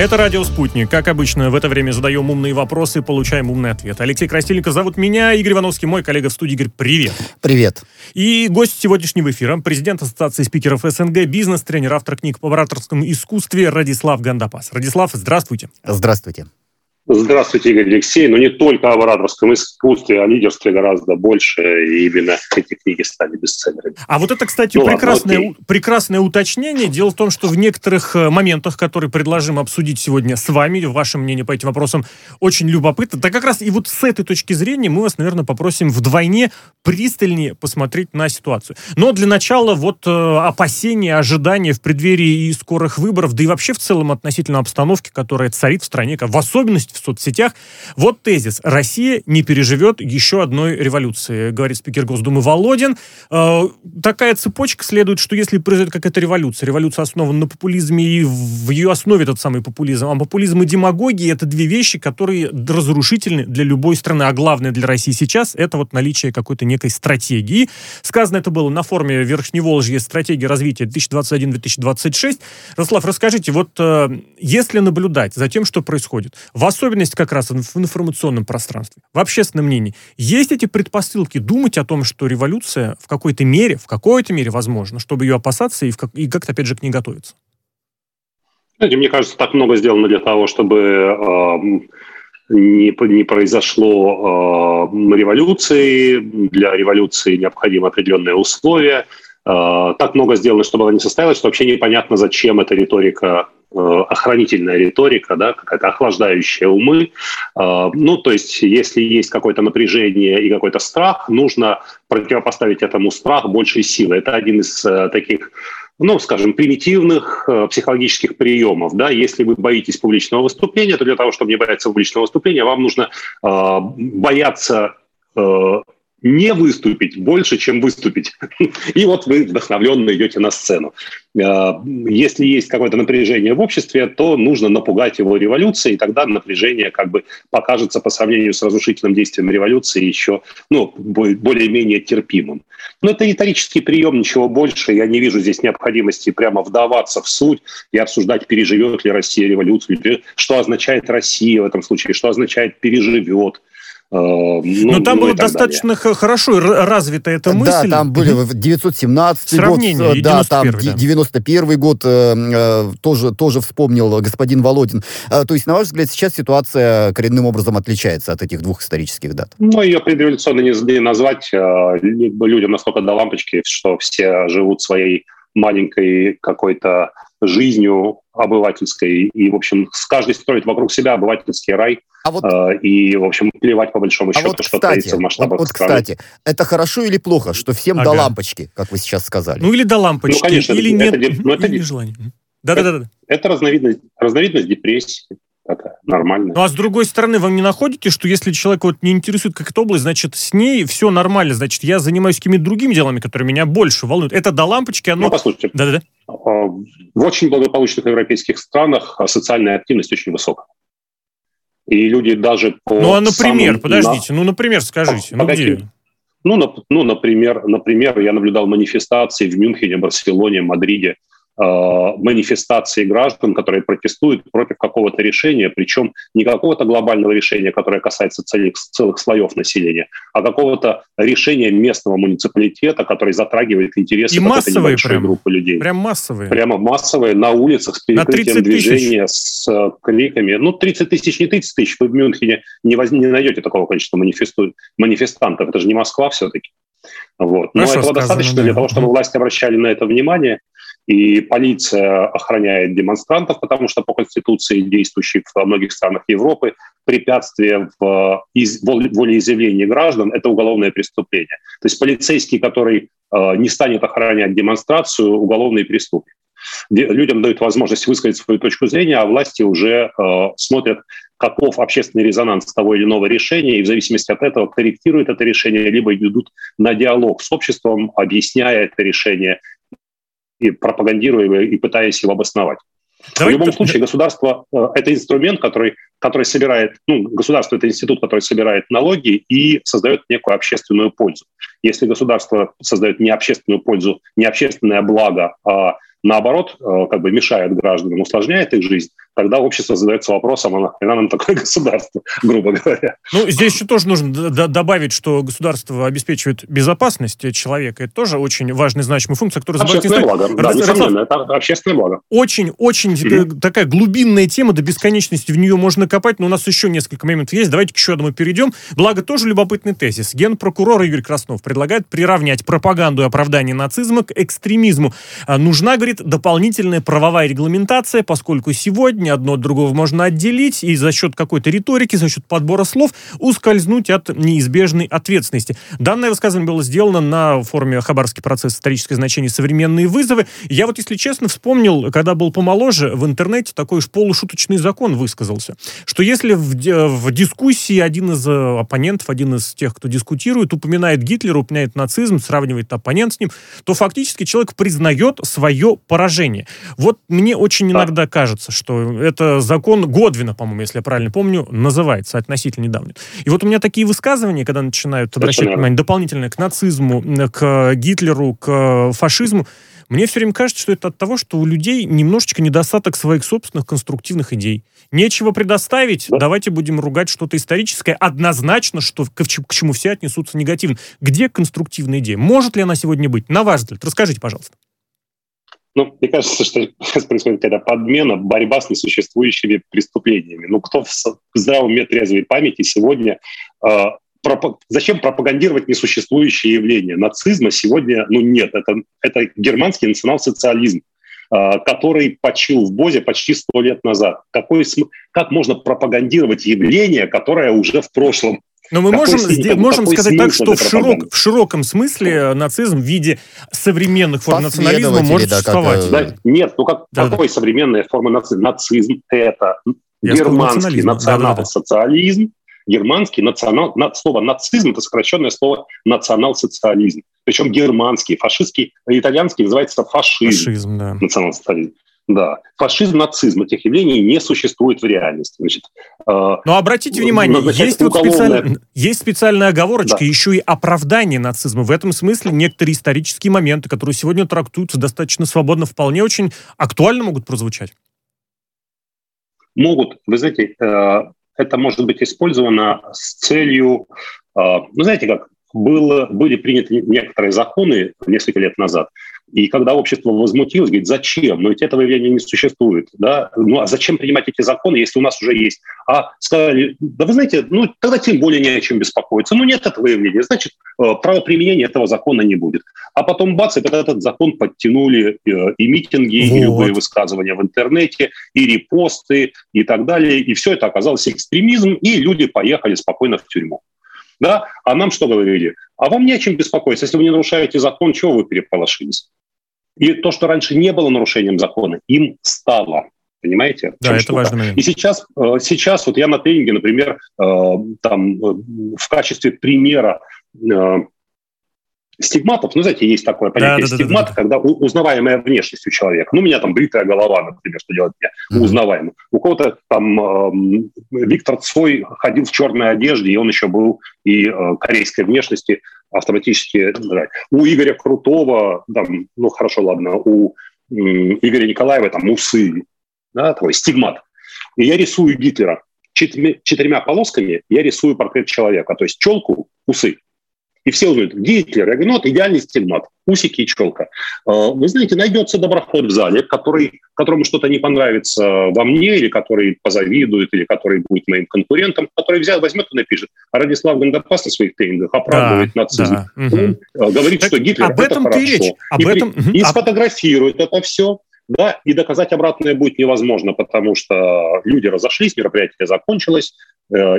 Это «Радио Спутник». Как обычно, в это время задаем умные вопросы, получаем умный ответ. Алексей Крастельников зовут меня, Игорь Ивановский, мой коллега в студии. Игорь, привет. Привет. И гость сегодняшнего эфира, президент Ассоциации спикеров СНГ, бизнес-тренер, автор книг по ораторскому искусстве Радислав Гандапас. Радислав, здравствуйте. Здравствуйте. Здравствуйте, Игорь Алексей. Но не только об ораторском искусстве, о лидерстве гораздо больше. И именно эти книги стали бестселлерами. А вот это, кстати, ну, прекрасное, ладно, прекрасное уточнение. Дело в том, что в некоторых э, моментах, которые предложим обсудить сегодня с вами, ваше мнение по этим вопросам очень любопытно. Так как раз и вот с этой точки зрения мы вас, наверное, попросим вдвойне пристальнее посмотреть на ситуацию. Но для начала вот э, опасения, ожидания в преддверии и скорых выборов, да и вообще в целом относительно обстановки, которая царит в стране, в особенности в соцсетях. Вот тезис. Россия не переживет еще одной революции, говорит спикер Госдумы Володин. Э, такая цепочка следует, что если произойдет какая-то революция, революция основана на популизме, и в ее основе тот самый популизм, а популизм и демагогия — это две вещи, которые разрушительны для любой страны. А главное для России сейчас — это вот наличие какой-то некой стратегии. Сказано это было на форуме Верхневолжье стратегии развития 2021-2026. Рослав, расскажите, вот э, если наблюдать за тем, что происходит, в особенности как раз в информационном пространстве, в общественном мнении, есть эти предпосылки думать о том, что революция в какой-то мере, в какой-то мере возможно, чтобы ее опасаться и, как, и как-то, опять же, к ней готовиться? Мне кажется, так много сделано для того, чтобы э, не, не произошло э, революции. Для революции необходимы определенные условия. Э, так много сделано, чтобы она не состоялась, что вообще непонятно, зачем эта риторика Э, охранительная риторика, да, какая-то охлаждающая умы. Э, ну, то есть, если есть какое-то напряжение и какой-то страх, нужно противопоставить этому страх большей силы. Это один из э, таких ну, скажем, примитивных психологических приемов. Да? Если вы боитесь публичного выступления, то для того, чтобы не бояться публичного выступления, вам нужно бояться не выступить больше, чем выступить. И вот вы вдохновленно идете на сцену. А, если есть какое-то напряжение в обществе, то нужно напугать его революцией, и тогда напряжение как бы покажется по сравнению с разрушительным действием революции еще ну, более-менее терпимым. Но это риторический прием, ничего больше. Я не вижу здесь необходимости прямо вдаваться в суть и обсуждать, переживет ли Россия революцию, что означает Россия в этом случае, что означает переживет. Э, ну, Но там ну, было достаточно далее. хорошо развита эта мысль. Да, там были 917 Сравнение, год, да, там 91 да. год э, э, тоже, тоже вспомнил господин Володин. Э, то есть, на ваш взгляд, сейчас ситуация коренным образом отличается от этих двух исторических дат? Ну, ее предреволюционной не, не назвать. Э, людям настолько до лампочки, что все живут своей маленькой какой-то жизнью обывательской. И, в общем, каждый строит вокруг себя обывательский рай. А вот, э, и, в общем, плевать по большому счету, а вот, что кстати, творится в масштабах вот, вот, страны. кстати, это хорошо или плохо, что всем ага. до лампочки, как вы сейчас сказали? Ну, или до лампочки, ну, конечно, или это, нет, это, ну, это, или желание. Да-да-да. Это разновидность, разновидность депрессии такая нормальная. Ну а с другой стороны, вы не находите, что если человек вот не интересует какая-то область, значит, с ней все нормально, значит, я занимаюсь какими-то другими делами, которые меня больше волнуют. Это до лампочки, оно... Ну, послушайте. Да-да-да. А, в очень благополучных европейских странах социальная активность очень высокая. И люди даже по Ну, а например, самым... подождите, ну, например, скажите, по, ну, где? Ну, на, ну, например, например, я наблюдал манифестации в Мюнхене, Барселоне, Мадриде, манифестации граждан, которые протестуют против какого-то решения, причем не какого-то глобального решения, которое касается целых, целых слоев населения, а какого-то решения местного муниципалитета, который затрагивает интересы И массовые небольшой прям, группы людей. Прям массовые. Прямо массовые, на улицах с перекрытием движения, с э, кликами. Ну, 30 тысяч, не 30 тысяч. Вы в Мюнхене не, воз... не найдете такого количества манифесту... манифестантов. Это же не Москва все-таки. Вот. Но Хорошо этого сказано, достаточно да. для того, чтобы власти обращали на это внимание и полиция охраняет демонстрантов, потому что по Конституции, действующей во многих странах Европы, препятствие в из, волеизъявлении граждан – это уголовное преступление. То есть полицейский, который э, не станет охранять демонстрацию, уголовный преступник. Людям дают возможность высказать свою точку зрения, а власти уже э, смотрят, каков общественный резонанс того или иного решения, и в зависимости от этого корректируют это решение, либо идут на диалог с обществом, объясняя это решение, и пропагандируя и пытаясь его обосновать. Давай... В любом случае, государство э, – это инструмент, который, который собирает, ну, государство – это институт, который собирает налоги и создает некую общественную пользу. Если государство создает не общественную пользу, не общественное благо, а наоборот, э, как бы мешает гражданам, усложняет их жизнь, тогда общество задается вопросом, а нахрена нам такое государство, грубо говоря. Ну, здесь еще тоже нужно добавить, что государство обеспечивает безопасность человека. Это тоже очень важная, значимая функция, которая... Общественное благо, да, несомненно, это общественное благо. Очень-очень mm-hmm. такая глубинная тема, до бесконечности в нее можно копать, но у нас еще несколько моментов есть. Давайте к еще одному перейдем. Благо, тоже любопытный тезис. Генпрокурор Игорь Краснов предлагает приравнять пропаганду и оправдание нацизма к экстремизму. А, нужна, говорит, дополнительная правовая регламентация, поскольку сегодня одно от другого можно отделить и за счет какой-то риторики, за счет подбора слов ускользнуть от неизбежной ответственности. Данное высказывание было сделано на форуме «Хабаровский процесс. Историческое значение. Современные вызовы». Я вот, если честно, вспомнил, когда был помоложе, в интернете такой уж полушуточный закон высказался, что если в, в дискуссии один из э, оппонентов, один из тех, кто дискутирует, упоминает Гитлера, упоминает нацизм, сравнивает оппонент с ним, то фактически человек признает свое поражение. Вот мне очень иногда кажется, что это закон Годвина, по-моему, если я правильно помню, называется, относительно недавно. И вот у меня такие высказывания, когда начинают обращать внимание дополнительно к нацизму, к Гитлеру, к фашизму, мне все время кажется, что это от того, что у людей немножечко недостаток своих собственных конструктивных идей. Нечего предоставить, да. давайте будем ругать что-то историческое. Однозначно, что к, к чему все отнесутся негативно. Где конструктивная идея? Может ли она сегодня быть? На ваш взгляд, расскажите, пожалуйста. Ну, мне кажется, что сейчас происходит какая-то подмена, борьба с несуществующими преступлениями. Ну, кто в здравом уме трезвой памяти сегодня э, зачем пропагандировать несуществующие явления? Нацизма сегодня ну, нет. Это, это германский национал-социализм, а, который почил в Бозе почти сто лет назад. Какой, как можно пропагандировать явление, которое уже в прошлом? Но мы можем, здесь, можем сказать так, что в, широк, в широком смысле нацизм в виде современных форм национализма может да, существовать. Как, да, нет, ну как, да, какой да. современная форма нацизма? Нацизм – это Я германский национал-социализм, да, да, да германский национал, слово нацизм – это сокращенное слово национал-социализм. Причем германский, фашистский, итальянский называется фашизм. Фашизм, да. Национал-социализм. Да. Фашизм, нацизм этих явлений не существует в реальности. Значит, э, Но обратите внимание, есть, вот специаль... есть специальная оговорочка, да. еще и оправдание нацизма. В этом смысле некоторые исторические моменты, которые сегодня трактуются достаточно свободно, вполне очень актуально могут прозвучать. Могут. Вы знаете, э, это может быть использовано с целью, а, ну, знаете как, было, были приняты некоторые законы несколько лет назад, и когда общество возмутилось, говорит, зачем? Но ведь этого явления не существует. Да? Ну а зачем принимать эти законы, если у нас уже есть? А сказали, да вы знаете, ну тогда тем более не о чем беспокоиться. Ну нет этого явления, значит, э, правоприменения этого закона не будет. А потом бац, и этот закон подтянули э, и митинги, вот. и любые высказывания в интернете, и репосты, и так далее. И все это оказалось экстремизм, и люди поехали спокойно в тюрьму. Да? А нам что говорили? А вам не о чем беспокоиться. Если вы не нарушаете закон, чего вы переполошились? И то, что раньше не было нарушением закона, им стало. Понимаете? Да, это важно. Момент. И сейчас, э, сейчас вот я на тренинге, например, э, там э, в качестве примера стигматов, ну, знаете, есть такое понятие да, да, стигмат, да, да, да. когда узнаваемая внешность у человека. Ну, у меня там бритая голова, например, что делать меня mm-hmm. узнаваемым. У кого-то там э, Виктор Цой ходил в черной одежде, и он еще был и э, корейской внешности автоматически. Да. У Игоря Крутого, там, ну, хорошо, ладно, у э, Игоря Николаева там усы, да, такой стигмат. И я рисую Гитлера. Четырьмя, четырьмя полосками я рисую портрет человека, то есть челку, усы – и все узнают, Гитлер. Говорю, ну вот идеальный стигмат, усики и челка. А, вы знаете, найдется доброход в зале, который, которому что-то не понравится во мне, или который позавидует, или который будет моим конкурентом, который взял, возьмет и напишет. А Радислав Гандапас на своих тренингах оправдывает да, нацизм. Да, угу. Он говорит, так что Гитлер об этом это хорошо. Речь. Об и, этом... и, и сфотографирует это все. Да, и доказать обратное будет невозможно, потому что люди разошлись, мероприятие закончилось,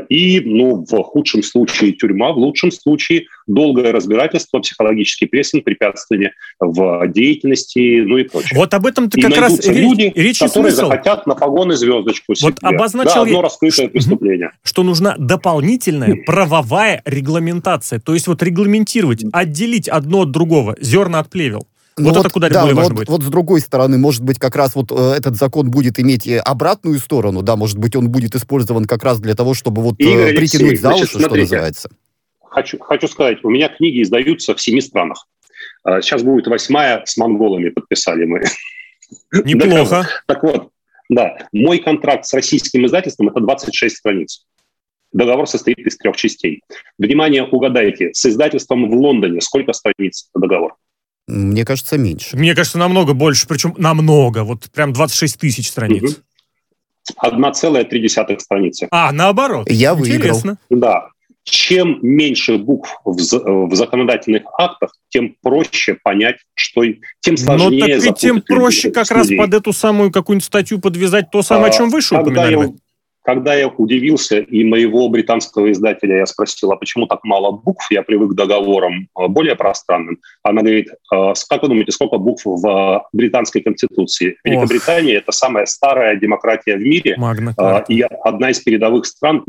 и, ну, в худшем случае тюрьма, в лучшем случае долгое разбирательство, психологический прессинг, препятствование в деятельности, ну и прочее. Вот об этом ты как раз люди, речь которые смысл. захотят на погоны звездочку себе. Вот обозначил да, одно раскрытое преступление. Что нужна дополнительная правовая регламентация. То есть вот регламентировать, отделить одно от другого, зерна от плевел. Вот, вот это куда да, более важно вот, будет. Вот с другой стороны, может быть, как раз вот э, этот закон будет иметь обратную сторону, да, может быть, он будет использован как раз для того, чтобы вот Игорь э, притянуть за уши, что называется. Хочу, хочу сказать, у меня книги издаются в семи странах. А, сейчас будет восьмая, с монголами подписали мы. Неплохо. Так вот, Да, мой контракт с российским издательством – это 26 страниц. Договор состоит из трех частей. Внимание, угадайте, с издательством в Лондоне сколько страниц договор? Мне кажется, меньше. Мне кажется, намного больше, причем намного, вот прям 26 тысяч страниц. Угу. 1,3 страницы. А, наоборот. Я выиграл. Интересно. Да. Чем меньше букв в, в законодательных актах, тем проще понять, что тем сложнее. Но так ведь тем проще как раз под эту самую какую-нибудь статью подвязать то самое, а, о чем выше упоминали. Я, когда я удивился, и моего британского издателя я спросил, а почему так мало букв? Я привык к договорам э, более пространным. Она говорит, «Э, как вы думаете, сколько букв в британской конституции? Великобритания – это самая старая демократия в мире Магна э, и одна из передовых стран,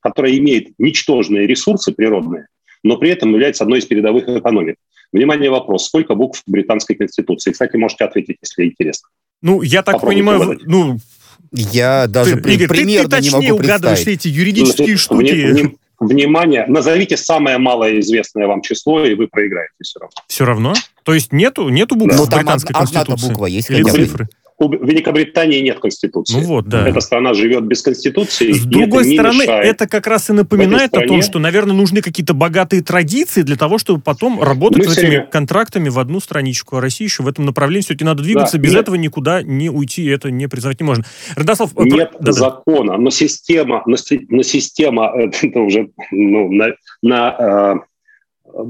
которая имеет ничтожные ресурсы природные, но при этом является одной из передовых экономик. Внимание, вопрос. Сколько букв в британской конституции? Кстати, можете ответить, если интересно. Ну, я так Попробуйте понимаю, ну, я даже ты, Игорь, примерно ты, ты не могу угадываешь эти юридические штуки. Внимание, назовите самое малое известное вам число, и вы проиграете все равно. Все равно? То есть нету, нету букв да. в британской там конституции? буква есть Или цифры? У Великобритании нет конституции. Ну вот, да. Эта страна живет без конституции. С другой это стороны, это как раз и напоминает стране... о том, что, наверное, нужны какие-то богатые традиции для того, чтобы потом работать Мы этими время... контрактами в одну страничку. А России еще в этом направлении все-таки надо двигаться. Да, без нет. этого никуда не уйти, и это не признавать не можно. Радослав, э, нет да, закона, да. но система, но, но система, это уже ну, на, на э,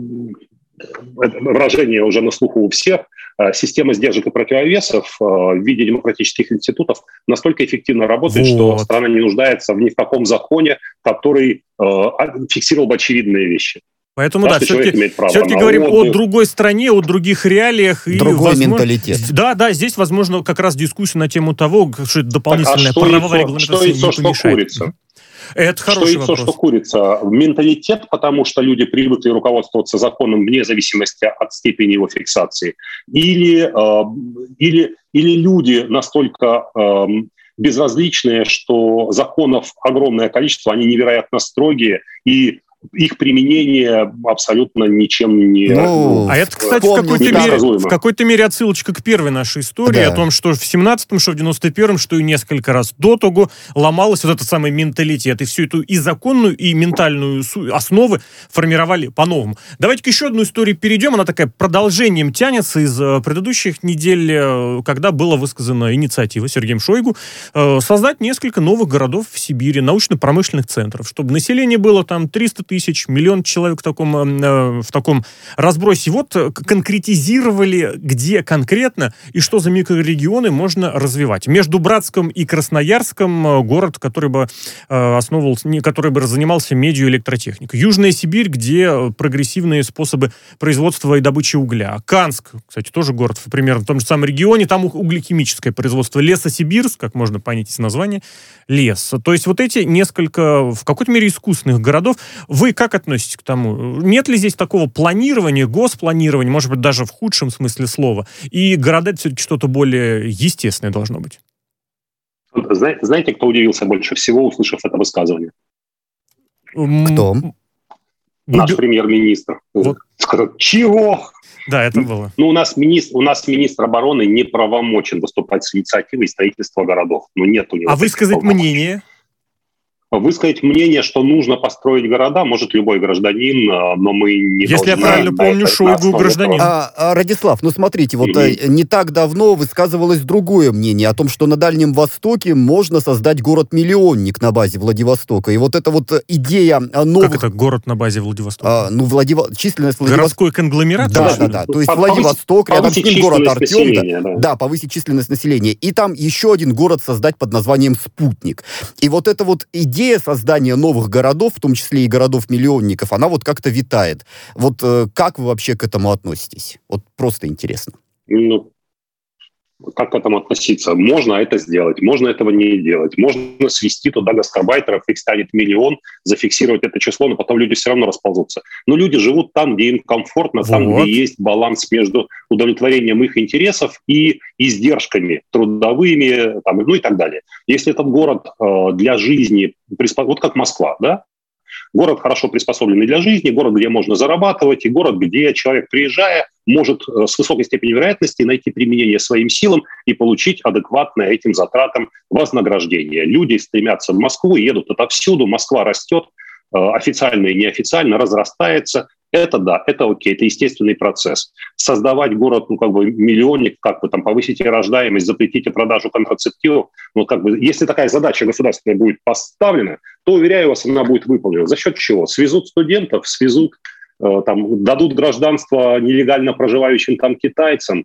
выражение уже на слуху у всех, Э, система сдержек и противовесов э, в виде демократических институтов настолько эффективно работает, вот. что страна не нуждается в ни в каком законе, который э, фиксировал бы очевидные вещи. Поэтому, да, все-таки, все-таки говорим отдых. о другой стране, о других реалиях. Другой и, возможно, менталитет. Да, да, здесь, возможно, как раз дискуссия на тему того, что это дополнительная так, а правовая регламентация что, что, что курица? Это хороший что вопрос. Что, что курица? Менталитет, потому что люди привыкли руководствоваться законом вне зависимости от степени его фиксации. Или, э, или, или люди настолько э, безразличные, что законов огромное количество, они невероятно строгие, и их применение абсолютно ничем не... Ну, а это, кстати, в какой-то, мере, в какой-то мере отсылочка к первой нашей истории, да. о том, что в 17-м, что в 91-м, что и несколько раз до того ломалась вот этот самый менталитет, и всю эту и законную, и ментальную основы формировали по-новому. Давайте к еще одну историю перейдем, она такая продолжением тянется из э, предыдущих недель, э, когда была высказана инициатива Сергеем Шойгу э, создать несколько новых городов в Сибири, научно-промышленных центров, чтобы население было там 300 тысяч миллион человек в таком, э, в таком разбросе. Вот э, конкретизировали, где конкретно и что за микрорегионы можно развивать. Между Братском и Красноярском э, город, который бы основывался, который бы занимался медиаэлектротехникой. Южная Сибирь, где прогрессивные способы производства и добычи угля. Канск, кстати, тоже город примерно в том же самом регионе, там углекимическое производство. Лесосибирск, как можно понять из названия, лес. То есть вот эти несколько, в какой-то мере, искусственных городов. Вы как относитесь к тому? Нет ли здесь такого планирования, госпланирования, может быть, даже в худшем смысле слова? И города это все-таки что-то более естественное должно быть? Знаете, кто удивился больше всего, услышав это высказывание? Кто? Наш премьер-министр. Вот. Сказал, чего? Да, это было. Ну, у нас, министр, у нас министр обороны не правомочен выступать с инициативой строительства городов. Ну, нет у него. А высказать мнение? Высказать мнение, что нужно построить города, может любой гражданин, а, но мы не Если я правильно помню, Шойгу гражданин. А, а, Радислав, ну смотрите, вот mm-hmm. не так давно высказывалось другое мнение о том, что на Дальнем Востоке можно создать город-миллионник на базе Владивостока. И вот эта вот идея новых... Как это город на базе Владивостока? А, ну, Владиво... численность Владивостока... Городской конгломерат? Да, да, да. То есть Владивосток, рядом с ним город Артем. Да, да. повысить численность населения. И там еще один город создать под названием Спутник. И вот эта вот идея идея создания новых городов, в том числе и городов-миллионников, она вот как-то витает. Вот э, как вы вообще к этому относитесь? Вот просто интересно. Ну, как к этому относиться? Можно это сделать, можно этого не делать. Можно свести туда гастарбайтеров, их станет миллион, зафиксировать это число, но потом люди все равно расползутся. Но люди живут там, где им комфортно, вот. там, где есть баланс между удовлетворением их интересов и издержками трудовыми, там, ну и так далее. Если этот город э, для жизни, вот как Москва, да, Город хорошо приспособленный для жизни, город, где можно зарабатывать, и город, где человек, приезжая, может э, с высокой степенью вероятности найти применение своим силам и получить адекватное этим затратам вознаграждение. Люди стремятся в Москву, едут отовсюду, Москва растет, э, официально и неофициально разрастается. Это да, это окей, это естественный процесс. Создавать город, ну, как бы, миллионник, как бы там повысить рождаемость, запретите продажу контрацептивов, ну, как бы, если такая задача государственная будет поставлена, то, уверяю вас, она будет выполнена. За счет чего? Свезут студентов, свезут, э, там, дадут гражданство нелегально проживающим там китайцам,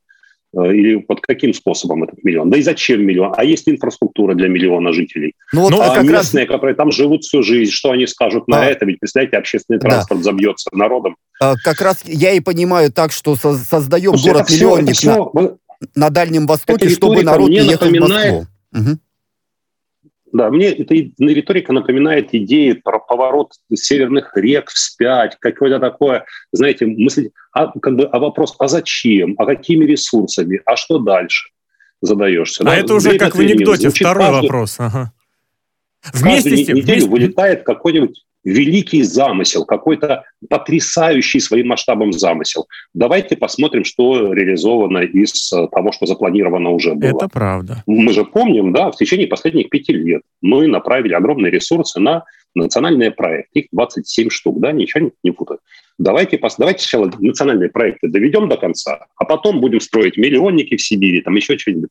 или под каким способом этот миллион? Да и зачем миллион? А есть инфраструктура для миллиона жителей. Ну, вот, а как местные, раз... которые там живут всю жизнь, что они скажут на а. это? Ведь, представляете, общественный транспорт да. забьется народом. А, как раз я и понимаю так, что создаем город-миллионник на, на Дальнем Востоке, чтобы народ не ехал напоминает... в Москву. Угу. Да, мне эта риторика напоминает идеи про поворот северных рек вспять, какое-то такое, знаете, мысль, а, как бы, а вопрос, а зачем, а какими ресурсами, а что дальше задаешься. А да? это уже Время как в анекдоте, второй каждый, вопрос. Ага. Вместе с тем... неделю вместе... вылетает какой-нибудь великий замысел, какой-то потрясающий своим масштабом замысел. Давайте посмотрим, что реализовано из э, того, что запланировано уже было. Это правда. Мы же помним, да, в течение последних пяти лет мы направили огромные ресурсы на национальные проекты. Их 27 штук, да, ничего не, не путаю. Давайте, давайте сначала национальные проекты доведем до конца, а потом будем строить миллионники в Сибири, там еще что-нибудь.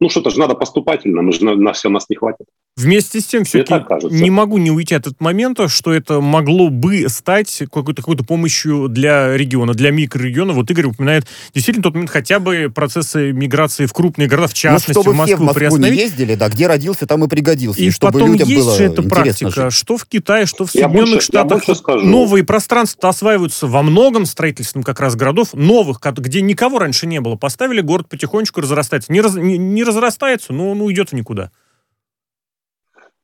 Ну, что-то же надо поступательно, мы же на, на все нас не хватит. Вместе с тем, все-таки не могу не уйти от этого момента, что это могло бы стать какой-то какой помощью для региона, для микрорегиона. Вот Игорь упоминает действительно тот момент хотя бы процессы миграции в крупные города, в ну, частности, ну, чтобы в Москву, все в Москву не ездили, да, где родился, там и пригодился. И, и чтобы потом людям есть было же эта практика, жить. что в Китае, что в Соединенных Штатах. Новые пространства осваиваются во многом строительством как раз городов, новых, где никого раньше не было. Поставили, город потихонечку разрастается. Не, раз, не, не разрастается, но ну, уйдет в никуда.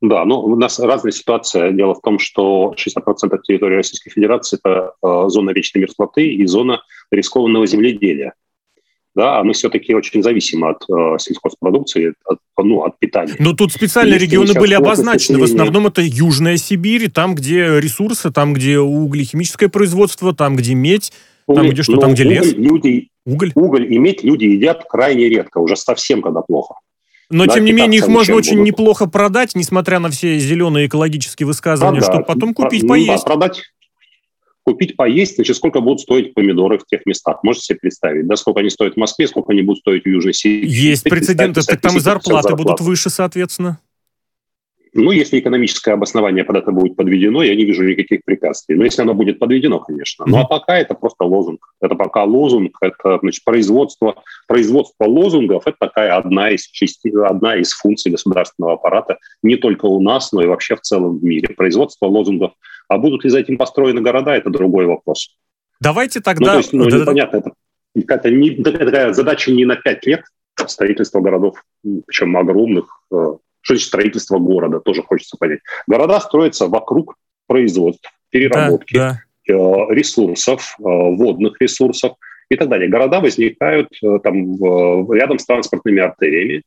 Да, ну у нас разная ситуация. Дело в том, что 60% территории Российской Федерации – это э, зона вечной мерзлоты и зона рискованного земледелия. Да, а мы все-таки очень зависимы от э, сельхозпродукции, от, ну, от питания. Но тут специальные Если регионы были обозначены. В основном это Южная Сибирь, там, где ресурсы, там, где углехимическое производство, там, где медь, уголь, там, где что, там, где уголь, лес. Люди, уголь? Уголь и медь люди едят крайне редко, уже совсем когда плохо. Но, да, тем не менее, их можно очень будут. неплохо продать, несмотря на все зеленые экологические высказывания, продать, чтобы потом купить, по, поесть. Да, продать, купить, поесть, значит, сколько будут стоить помидоры в тех местах. Можете себе представить, да, сколько они стоят в Москве, сколько они будут стоить в Южной Сибири. Есть прецеденты, так там и зарплаты будут выше, соответственно. Ну, если экономическое обоснование под это будет подведено, я не вижу никаких препятствий. Но если оно будет подведено, конечно. Ну, а пока это просто лозунг. Это пока лозунг, это значит, производство, производство лозунгов – это такая одна из, частей, одна из функций государственного аппарата не только у нас, но и вообще в целом в мире. Производство лозунгов. А будут ли за этим построены города – это другой вопрос. Давайте тогда... Ну, то есть, ну, непонятно, это, это, не, такая задача не на пять лет строительства городов, причем огромных, э, что значит строительство города? Тоже хочется понять. Города строятся вокруг производств, переработки, да, да. Э, ресурсов, э, водных ресурсов и так далее. Города возникают э, там рядом с транспортными артериями,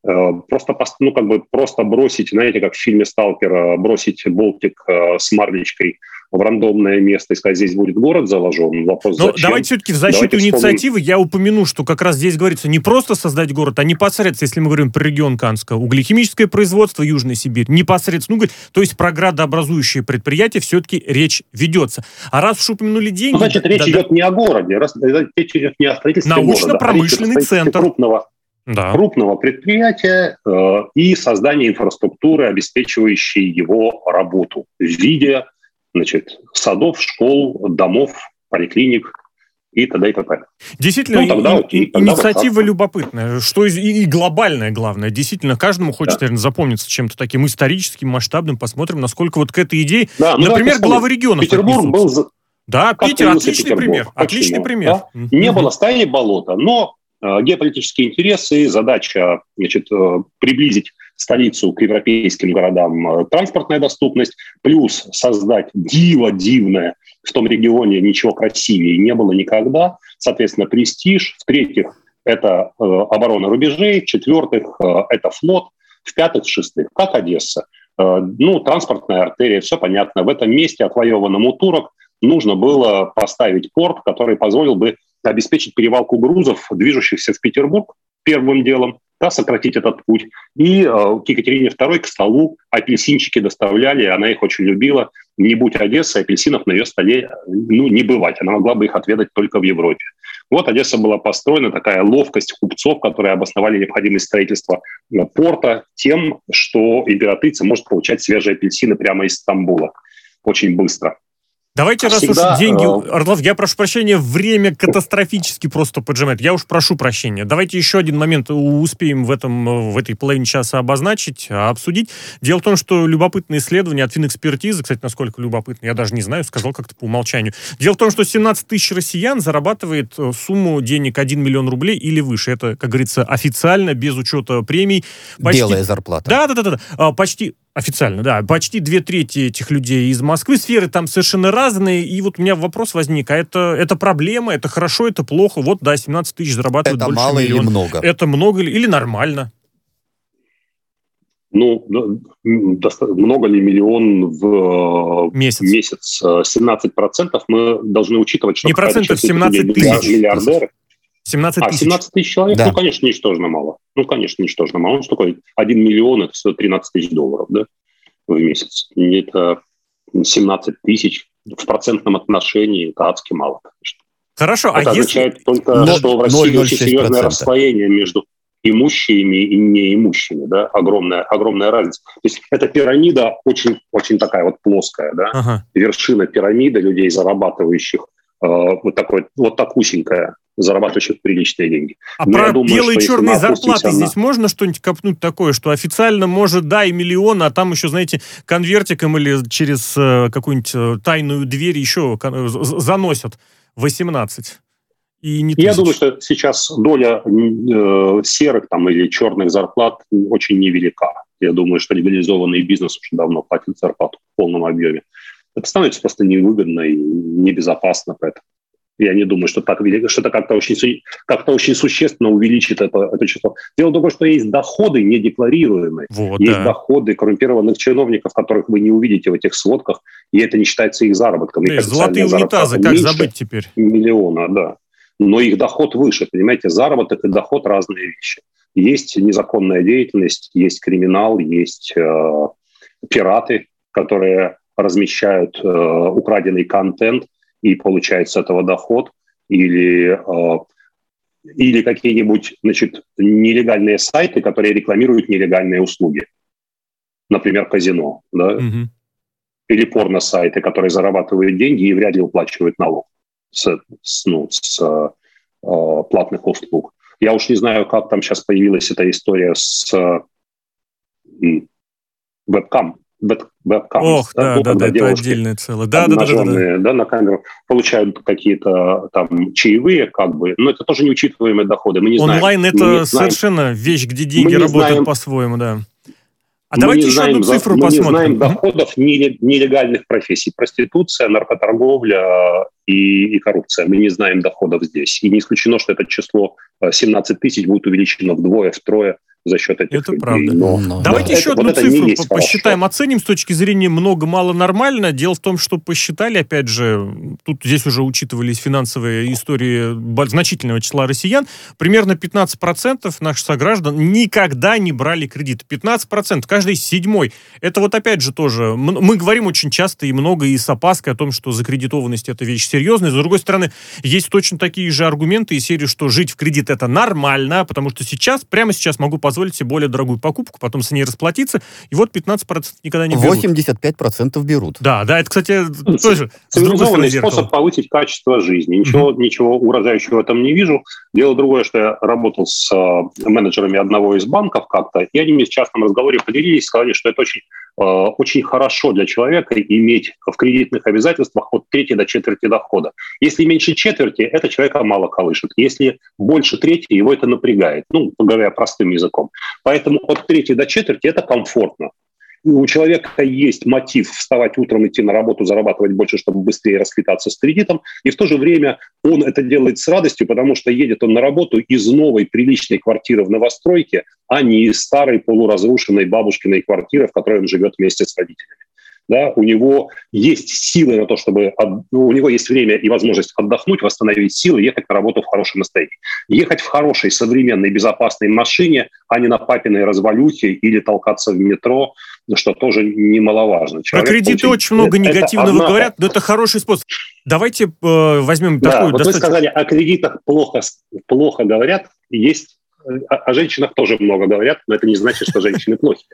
просто, ну, как бы просто бросить, знаете, как в фильме «Сталкер», бросить болтик с марлечкой в рандомное место и сказать, здесь будет город заложен. Вопрос, Но зачем? давайте все-таки в защиту давайте инициативы я упомяну, что как раз здесь говорится не просто создать город, а непосредственно, если мы говорим про регион Канска, углехимическое производство Южной Сибирь, непосредственно уголь, то есть про градообразующие предприятия все-таки речь ведется. А раз уж упомянули деньги... Ну, значит, речь да, идет да. не о городе, раз, речь идет не о строительстве Научно-промышленный города, а центр. Крупного, да. крупного предприятия э, и создание инфраструктуры, обеспечивающей его работу в виде значит, садов, школ, домов, поликлиник и т.д. и т.п. Действительно, ну, тогда, и, и, инициатива любопытная, что и, и глобальная, главное. Действительно, каждому хочется, да. наверное, запомниться чем-то таким историческим, масштабным. Посмотрим, насколько вот к этой идее, да, ну, например, главы регионов Петербург был... Да, как Питер, отличный Петербург? пример. Отличный пример. Да? Mm-hmm. Не было стаи болота, но геополитические интересы, задача значит, э, приблизить столицу к европейским городам э, транспортная доступность, плюс создать диво дивное в том регионе ничего красивее не было никогда, соответственно, престиж. В-третьих, это э, оборона рубежей, в-четвертых, э, это флот, в-пятых, в-шестых, как Одесса. ну, транспортная артерия, все понятно. В этом месте, отвоеванном у турок, нужно было поставить порт, который позволил бы обеспечить перевалку грузов, движущихся в Петербург первым делом, да, сократить этот путь. И э, к Екатерине II к столу апельсинчики доставляли, она их очень любила. Не будь Одессы, апельсинов на ее столе ну, не бывать. Она могла бы их отведать только в Европе. Вот Одесса была построена, такая ловкость купцов, которые обосновали необходимость строительства э, порта тем, что императрица может получать свежие апельсины прямо из Стамбула очень быстро. Давайте, раз Всегда, уж деньги... Э... Орлов, я прошу прощения, время катастрофически просто поджимает. Я уж прошу прощения. Давайте еще один момент успеем в, этом, в этой половине часа обозначить, обсудить. Дело в том, что любопытное исследование от финэкспертизы, кстати, насколько любопытно, я даже не знаю, сказал как-то по умолчанию. Дело в том, что 17 тысяч россиян зарабатывает э, сумму денег 1 миллион рублей или выше. Это, как говорится, официально, без учета премий. Почти... Белая зарплата. Да, да, да, да. А, почти Официально, да. Почти две трети этих людей из Москвы. Сферы там совершенно разные. И вот у меня вопрос возник. А это, это проблема? Это хорошо? Это плохо? Вот, да, 17 тысяч зарабатывают это больше мало миллиона. или много? Это много или, или нормально? Ну, много ли миллион в э, месяц? месяц? 17% мы должны учитывать, что... Не процентов, 17 тысяч. Миллиардеры. 17 тысяч. А, 17 тысяч человек? Да. Ну, конечно, ничтожно мало. Ну, конечно, ничтожно мало. Он что такое? 1 миллион – это всего 13 тысяч долларов, да, в месяц. Это 17 тысяч в процентном отношении – это адски мало, конечно. Хорошо, а это а означает если... только, 0, что в России 0, очень серьезное расслоение между имущими и неимущими, да, огромная, огромная разница. То есть эта пирамида очень, очень такая вот плоская, да, ага. вершина пирамиды людей, зарабатывающих вот такой, вот так узенькая, зарабатывающих приличные деньги. А Но про думаю, белые и черные зарплаты здесь можно что-нибудь копнуть такое, что официально может, да, и миллион, а там еще, знаете, конвертиком или через э, какую-нибудь э, тайную дверь еще э, заносят 18? И не Я думаю, что сейчас доля э, серых там, или черных зарплат очень невелика. Я думаю, что легализованный бизнес очень давно платит зарплату в полном объеме. Это становится просто невыгодно и небезопасно поэтому. Я не думаю, что так велико, что это как-то очень, как очень существенно увеличит это, это число. Дело в том, что есть доходы недекларируемые. Вот, есть да. доходы коррумпированных чиновников, которых вы не увидите в этих сводках, и это не считается их заработком. Их золотые унитазы, как забыть теперь? Миллиона, да. Но их доход выше, понимаете, заработок и доход разные вещи. Есть незаконная деятельность, есть криминал, есть э, пираты, которые размещают э, украденный контент – и получает с этого доход, или, э, или какие-нибудь значит, нелегальные сайты, которые рекламируют нелегальные услуги. Например, казино. Да? Угу. Или порно-сайты, которые зарабатывают деньги и вряд ли уплачивают налог с, с, ну, с э, платных услуг. Я уж не знаю, как там сейчас появилась эта история с э, вебкам вебкам. Ох, да, да, да, да это отдельное целое. Да, да, да, да, да. да, на камеру получают какие-то там чаевые, как бы, но это тоже неучитываемые доходы. Мы не Онлайн знаем, это совершенно вещь, где деньги работают знаем, по-своему, да. А мы давайте еще знаем, одну цифру мы посмотрим. Мы не знаем доходов нелегальных профессий. Проституция, наркоторговля и, и коррупция. Мы не знаем доходов здесь. И не исключено, что это число 17 э, тысяч будет увеличено вдвое, втрое за счет этих Это людей. правда. Но, Но, Давайте да. еще это, одну вот цифру по посчитаем, хорошо. оценим с точки зрения много-мало нормально. Дело в том, что посчитали, опять же, тут здесь уже учитывались финансовые истории значительного числа россиян, примерно 15% наших сограждан никогда не брали кредит. 15%, каждый седьмой. Это вот опять же тоже, мы говорим очень часто и много и с опаской о том, что закредитованность это вещь серьезная. С другой стороны, есть точно такие же аргументы из серии, что жить в кредит это нормально, потому что сейчас, прямо сейчас могу позволить себе более дорогую покупку, потом с ней расплатиться, и вот 15% никогда не берут. 85% берут. Да, да, это, кстати, ну, тоже Цивилизованный способ повысить качество жизни. Ничего, mm-hmm. ничего угрожающего в этом не вижу. Дело другое, что я работал с э, менеджерами одного из банков как-то, и они мне в частном разговоре поделились, сказали, что это очень, очень хорошо для человека иметь в кредитных обязательствах от трети до четверти дохода. Если меньше четверти, это человека мало колышет. Если больше трети, его это напрягает. Ну, говоря простым языком языком. Поэтому от трети до четверти это комфортно. У человека есть мотив вставать утром, идти на работу, зарабатывать больше, чтобы быстрее расквитаться с кредитом, и в то же время он это делает с радостью, потому что едет он на работу из новой приличной квартиры в новостройке, а не из старой полуразрушенной бабушкиной квартиры, в которой он живет вместе с родителями да, у него есть силы на то, чтобы... Ну, у него есть время и возможность отдохнуть, восстановить силы, ехать на работу в хорошем настроении. Ехать в хорошей, современной, безопасной машине, а не на папиной развалюхе или толкаться в метро, что тоже немаловажно. Человек Про кредиты получит... очень много негативного одна... говорят, но это хороший способ. Давайте э, возьмем да, такую... Вот достаточно... вы сказали, о кредитах плохо, плохо говорят, есть о, о женщинах тоже много говорят, но это не значит, что женщины плохие.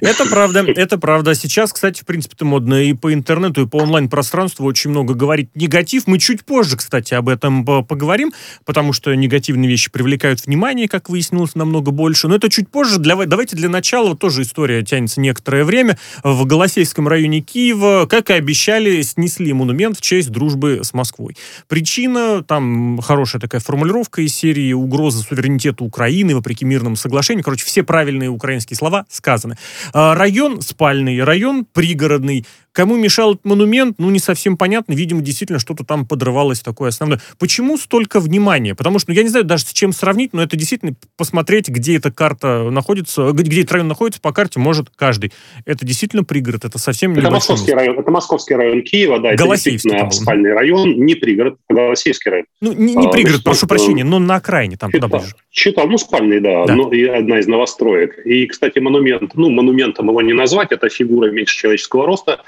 Это правда, это правда. Сейчас, кстати, в принципе, это модно и по интернету, и по онлайн-пространству очень много говорить негатив. Мы чуть позже, кстати, об этом поговорим, потому что негативные вещи привлекают внимание, как выяснилось, намного больше. Но это чуть позже. Для, давайте для начала тоже история тянется некоторое время. В Голосейском районе Киева, как и обещали, снесли монумент в честь дружбы с Москвой. Причина, там хорошая такая формулировка из серии «Угроза суверенитету Украины вопреки мирному соглашению». Короче, все правильные украинские слова сказаны. А, район спальный, район пригородный, Кому мешал этот монумент, ну, не совсем понятно. Видимо, действительно что-то там подрывалось такое основное. Почему столько внимания? Потому что, ну, я не знаю даже с чем сравнить, но это действительно посмотреть, где эта карта находится, где этот район находится по карте, может каждый. Это действительно пригород, это совсем не Это московский место. район, это московский район Киева, да, это действительно спальный район, не пригород, а Голосеевский район. Ну, не, не а, пригород, значит, прошу прощения, но на окраине, там читал, туда ближе. Читал, ну, спальный, да, да. Ну, и одна из новостроек. И, кстати, монумент, ну, монументом его не назвать, это фигура меньше человеческого роста,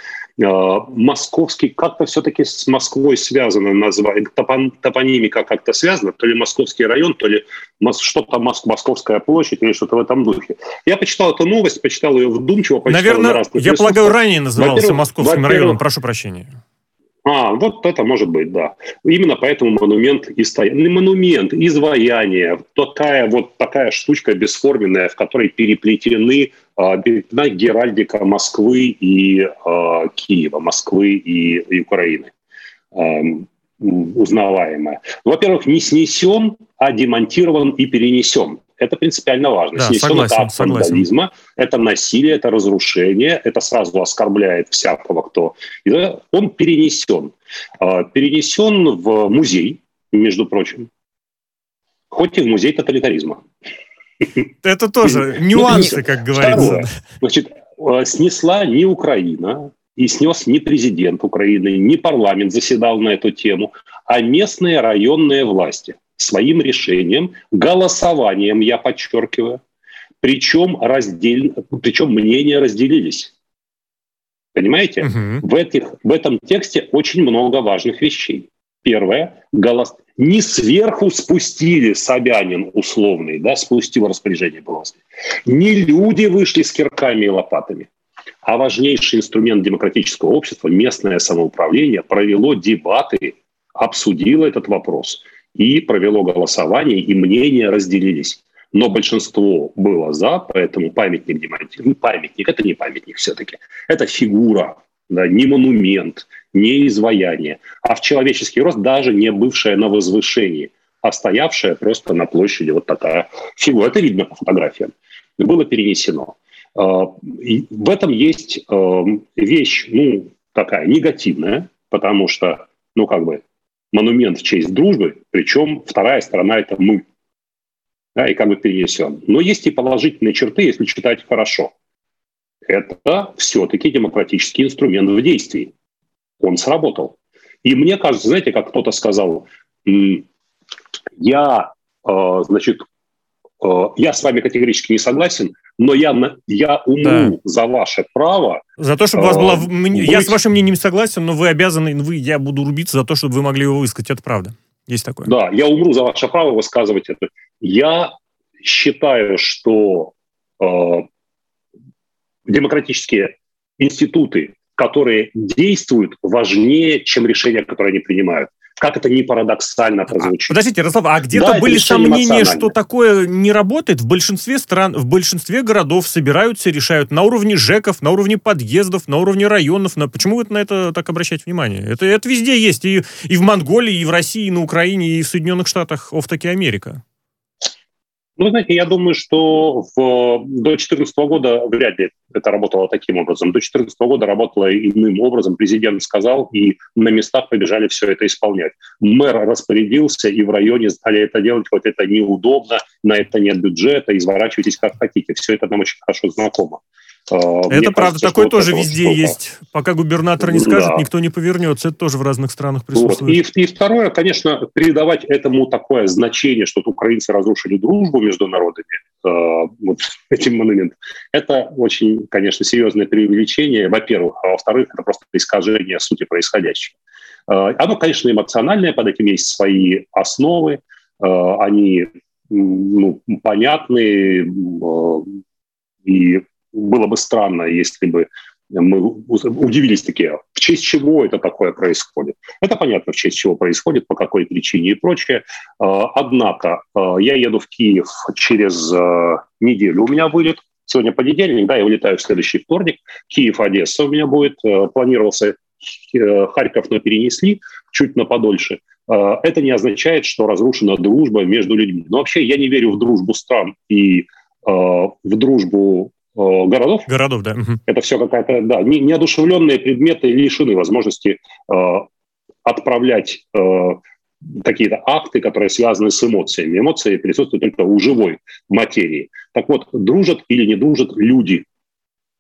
а, московский как-то все-таки с Москвой связано название, топон, топонимика как-то связана, то ли московский район, то ли что-то Московская площадь или что-то в этом духе. Я почитал эту новость, почитал ее вдумчиво. Почитал Наверное, я полагаю, ранее назывался Московским районом, прошу прощения. А, вот это может быть, да. Именно поэтому монумент и стоит. Не монумент, изваяние, такая вот такая штучка бесформенная, в которой переплетены а, переплетена геральдика Москвы и э, Киева, Москвы и, и Украины. Э, узнаваемая. Во-первых, не снесен, а демонтирован и перенесен. Это принципиально важно. Да, Снесен согласен, это акт это насилие, это разрушение, это сразу оскорбляет всякого, кто... Он перенесен. Перенесен в музей, между прочим, хоть и в музей тоталитаризма. Это тоже нюансы, как говорится. Значит, снесла не Украина, и снес не президент Украины, не парламент заседал на эту тему, а местные районные власти – своим решением, голосованием, я подчеркиваю, причем, раздел... причем мнения разделились. Понимаете? Угу. В, этих, в этом тексте очень много важных вещей. Первое, голос... не сверху спустили Собянин условный, да, спустил распоряжение власти. Не люди вышли с кирками и лопатами, а важнейший инструмент демократического общества, местное самоуправление, провело дебаты, обсудило этот вопрос – и провело голосование, и мнения разделились. Но большинство было за, поэтому памятник демонтировали. Ну, памятник, это не памятник все-таки. Это фигура, да, не монумент, не изваяние, а в человеческий рост даже не бывшая на возвышении, а стоявшая просто на площади вот такая фигура. Это видно по фотографиям. Было перенесено. А, в этом есть а, вещь, ну, такая негативная, потому что, ну, как бы, монумент в честь дружбы, причем вторая сторона – это мы. Да, и как бы перенесен. Но есть и положительные черты, если читать хорошо. Это все-таки демократический инструмент в действии. Он сработал. И мне кажется, знаете, как кто-то сказал, я, э, значит, э, я с вами категорически не согласен, но я, я умру да. за ваше право. За то, чтобы у вас была... Быть... Я с вашим мнением не согласен, но вы обязаны, вы, я буду рубиться за то, чтобы вы могли его высказать. Это правда. Есть такое. Да, я умру за ваше право высказывать это. Я считаю, что э, демократические институты, которые действуют, важнее, чем решения, которые они принимают как это не парадоксально а, прозвучит. Подождите, Ярослав, а где-то да, были сомнения, что такое не работает? В большинстве стран, в большинстве городов собираются и решают на уровне ЖЭКов, на уровне подъездов, на уровне районов. На... Почему вы на это так обращаете внимание? Это, это везде есть. И, и в Монголии, и в России, и на Украине, и в Соединенных Штатах, оф-таки Америка. Ну, знаете, я думаю, что в, до 2014 года вряд ли это работало таким образом. До 2014 года работало иным образом. Президент сказал, и на местах побежали все это исполнять. Мэр распорядился, и в районе стали это делать, вот это неудобно, на это нет бюджета, изворачивайтесь как хотите. Все это нам очень хорошо знакомо. А, это Мне правда, кажется, такое тоже везде штука. есть. Пока губернатор не скажет, да. никто не повернется. Это тоже в разных странах присутствует. Вот. И, и второе, конечно, передавать этому такое значение, что украинцы разрушили дружбу между народами, э, вот этим монументом, это очень, конечно, серьезное преувеличение, во-первых. А во-вторых, это просто искажение сути происходящего. Э, оно, конечно, эмоциональное, под этим есть свои основы, э, они ну, понятны, э, и было бы странно, если бы мы удивились такие, в честь чего это такое происходит. Это понятно, в честь чего происходит, по какой причине и прочее. А, однако а, я еду в Киев через а, неделю, у меня вылет. Сегодня понедельник, да, я улетаю в следующий вторник. Киев-Одесса у меня будет. Планировался Харьков, но перенесли чуть на подольше. Это не означает, что разрушена дружба между людьми. Но вообще я не верю в дружбу стран и в дружбу Э, городов. Городов, да. Это все какая-то, да, не, неодушевленные предметы лишены возможности э, отправлять э, какие-то акты, которые связаны с эмоциями. Эмоции присутствуют только у живой материи. Так вот, дружат или не дружат люди –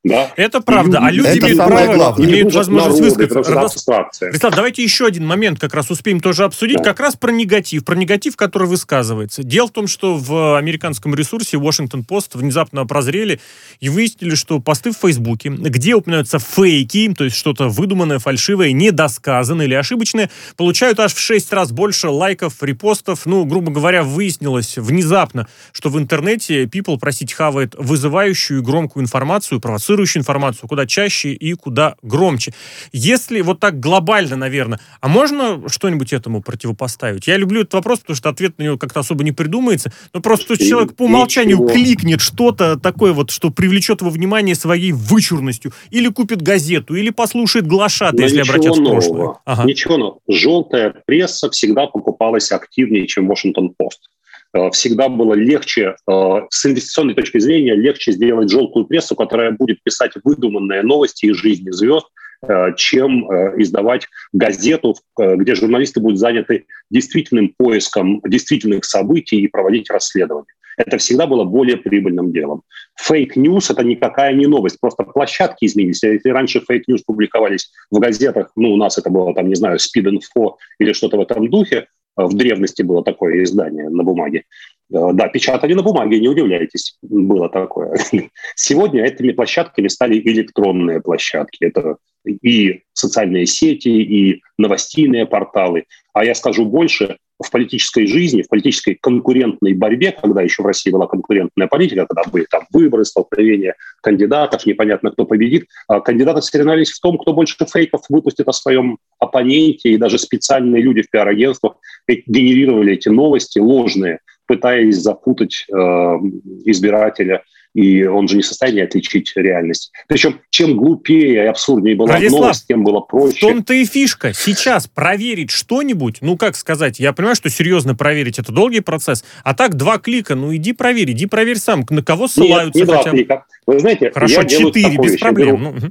да? Это правда. А люди это имеют право, главное. имеют возможность высказаться. Вячеслав, давайте еще один момент как раз успеем тоже обсудить. Да. Как раз про негатив. Про негатив, который высказывается. Дело в том, что в американском ресурсе Washington Post внезапно прозрели и выяснили, что посты в Фейсбуке, где упоминаются фейки, то есть что-то выдуманное, фальшивое, недосказанное или ошибочное, получают аж в 6 раз больше лайков, репостов. Ну, грубо говоря, выяснилось внезапно, что в интернете people, простите, хавает вызывающую и громкую информацию, провоцирует провоцирующую информацию куда чаще и куда громче. Если вот так глобально, наверное, а можно что-нибудь этому противопоставить? Я люблю этот вопрос, потому что ответ на него как-то особо не придумается, но просто человек по умолчанию Ничего. кликнет что-то такое вот, что привлечет его внимание своей вычурностью, или купит газету, или послушает глашата, если обратятся в прошлое. Ага. Ничего нового. Желтая пресса всегда покупалась активнее, чем Washington Post. Э, всегда было легче, э, с инвестиционной точки зрения, легче сделать желтую прессу, которая будет писать выдуманные новости из жизни звезд, э, чем издавать газету, где журналисты будут заняты действительным поиском действительных событий и проводить расследование. Это всегда было более прибыльным делом. Fake news – это никакая не новость, просто площадки изменились. Если раньше fake news публиковались в газетах, ну, у нас это было, там, не знаю, Спид-инфо или что-то в этом духе, в древности было такое издание на бумаге. Э, да, печатали на бумаге, не удивляйтесь, было такое. Сегодня этими площадками стали электронные площадки. Это и социальные сети, и новостейные порталы. А я скажу больше, в политической жизни, в политической конкурентной борьбе, когда еще в России была конкурентная политика, когда были там выборы, столкновения кандидатов, непонятно, кто победит, а кандидаты соревновались в том, кто больше фейков выпустит о своем оппоненте, и даже специальные люди в пиар-агентствах генерировали эти новости ложные, пытаясь запутать э, избирателя и он же не в состоянии отличить реальность. Причем, чем глупее и абсурднее была Радислав, новость, тем было проще. В том-то и фишка. Сейчас проверить что-нибудь, ну, как сказать, я понимаю, что серьезно проверить это долгий процесс, а так два клика, ну, иди проверь, иди проверь сам, на кого ссылаются. Нет, не два клика. Вы знаете, Хорошо, четыре, без проблем. Я беру, ну,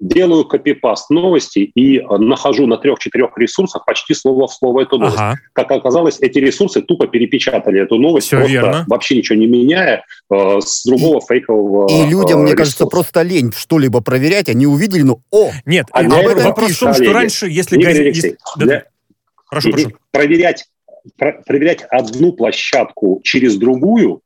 делаю копипаст новости и э, нахожу на трех-четырех ресурсах почти слово в слово эту новость. Ага. Как оказалось, эти ресурсы тупо перепечатали эту новость, Все просто верно. вообще ничего не меняя, э, с другого и, фейкового И людям, э, мне кажется, просто лень что-либо проверять, они увидели, ну, о! Нет, а вопрос в том, что раньше, если... Газет... Да, прошу, прошу. Проверять, проверять одну площадку через другую,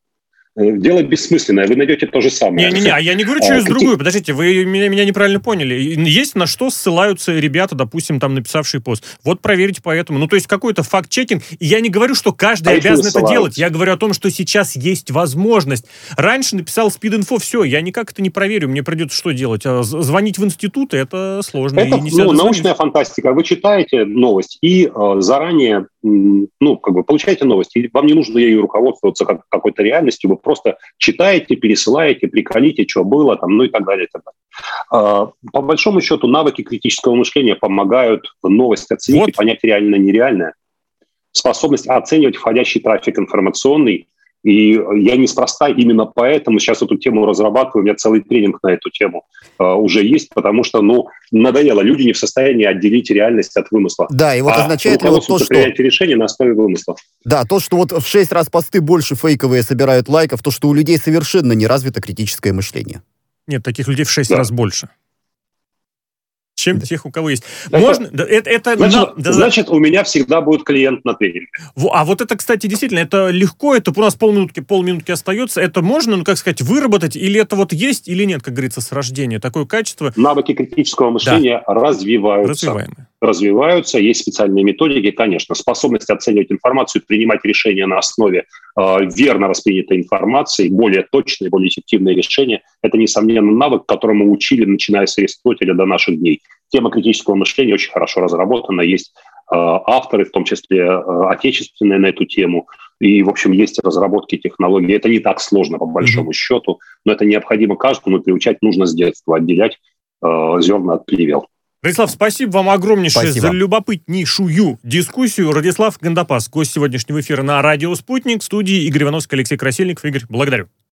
дело бессмысленное, вы найдете то же самое. Не-не-не, а я не говорю через а, другую, подождите, вы меня, меня неправильно поняли. Есть на что ссылаются ребята, допустим, там написавшие пост. Вот проверить поэтому. Ну, то есть какой-то факт-чекинг. И я не говорю, что каждый а обязан это делать. Я говорю о том, что сейчас есть возможность. Раньше написал спид-инфо, все, я никак это не проверю, мне придется что делать? А звонить в институты, это сложно. Это ну, научная фантастика. Вы читаете новость и э, заранее ну, как бы получаете новости, и вам не нужно ею руководствоваться как какой-то реальностью, вы просто читаете, пересылаете, приколите, что было, там, ну и так далее. И так далее. А, по большому счету, навыки критического мышления помогают новость оценить вот. и понять реально нереальное. Способность оценивать входящий трафик информационный И я неспроста именно поэтому сейчас эту тему разрабатываю. У меня целый тренинг на эту тему э, уже есть, потому что, ну, надоело. Люди не в состоянии отделить реальность от вымысла. Да, и вот а означает ли вот то, что... принять решение на основе вымысла. Да, то, что вот в шесть раз посты больше фейковые собирают лайков, то, что у людей совершенно не развито критическое мышление. Нет, таких людей в шесть да. раз больше чем тех, у кого есть. Это, Можно, это, это значит, на, да, значит, у меня всегда будет клиент на тренинге. А вот это, кстати, действительно, это легко, это у нас полминутки, полминутки остается, это можно, ну, как сказать, выработать, или это вот есть, или нет, как говорится, с рождения, такое качество? Навыки критического мышления да. развиваются. Развиваемые. Развиваются, есть специальные методики, конечно, способность оценивать информацию, принимать решения на основе э, верно воспринятой информации, более точные, более эффективные решения, это, несомненно, навык, которому учили, начиная с Аристотеля до наших дней тема критического мышления очень хорошо разработана, есть э, авторы, в том числе э, отечественные на эту тему, и, в общем, есть разработки технологий. Это не так сложно, по большому mm-hmm. счету, но это необходимо каждому, приучать нужно с детства, отделять э, зерна от плевел. Радислав, спасибо вам огромнейшее спасибо. за любопытнейшую дискуссию. Радислав Гандапас, гость сегодняшнего эфира на радио «Спутник», в студии Игорь Ивановский, Алексей Красильников. Игорь, благодарю.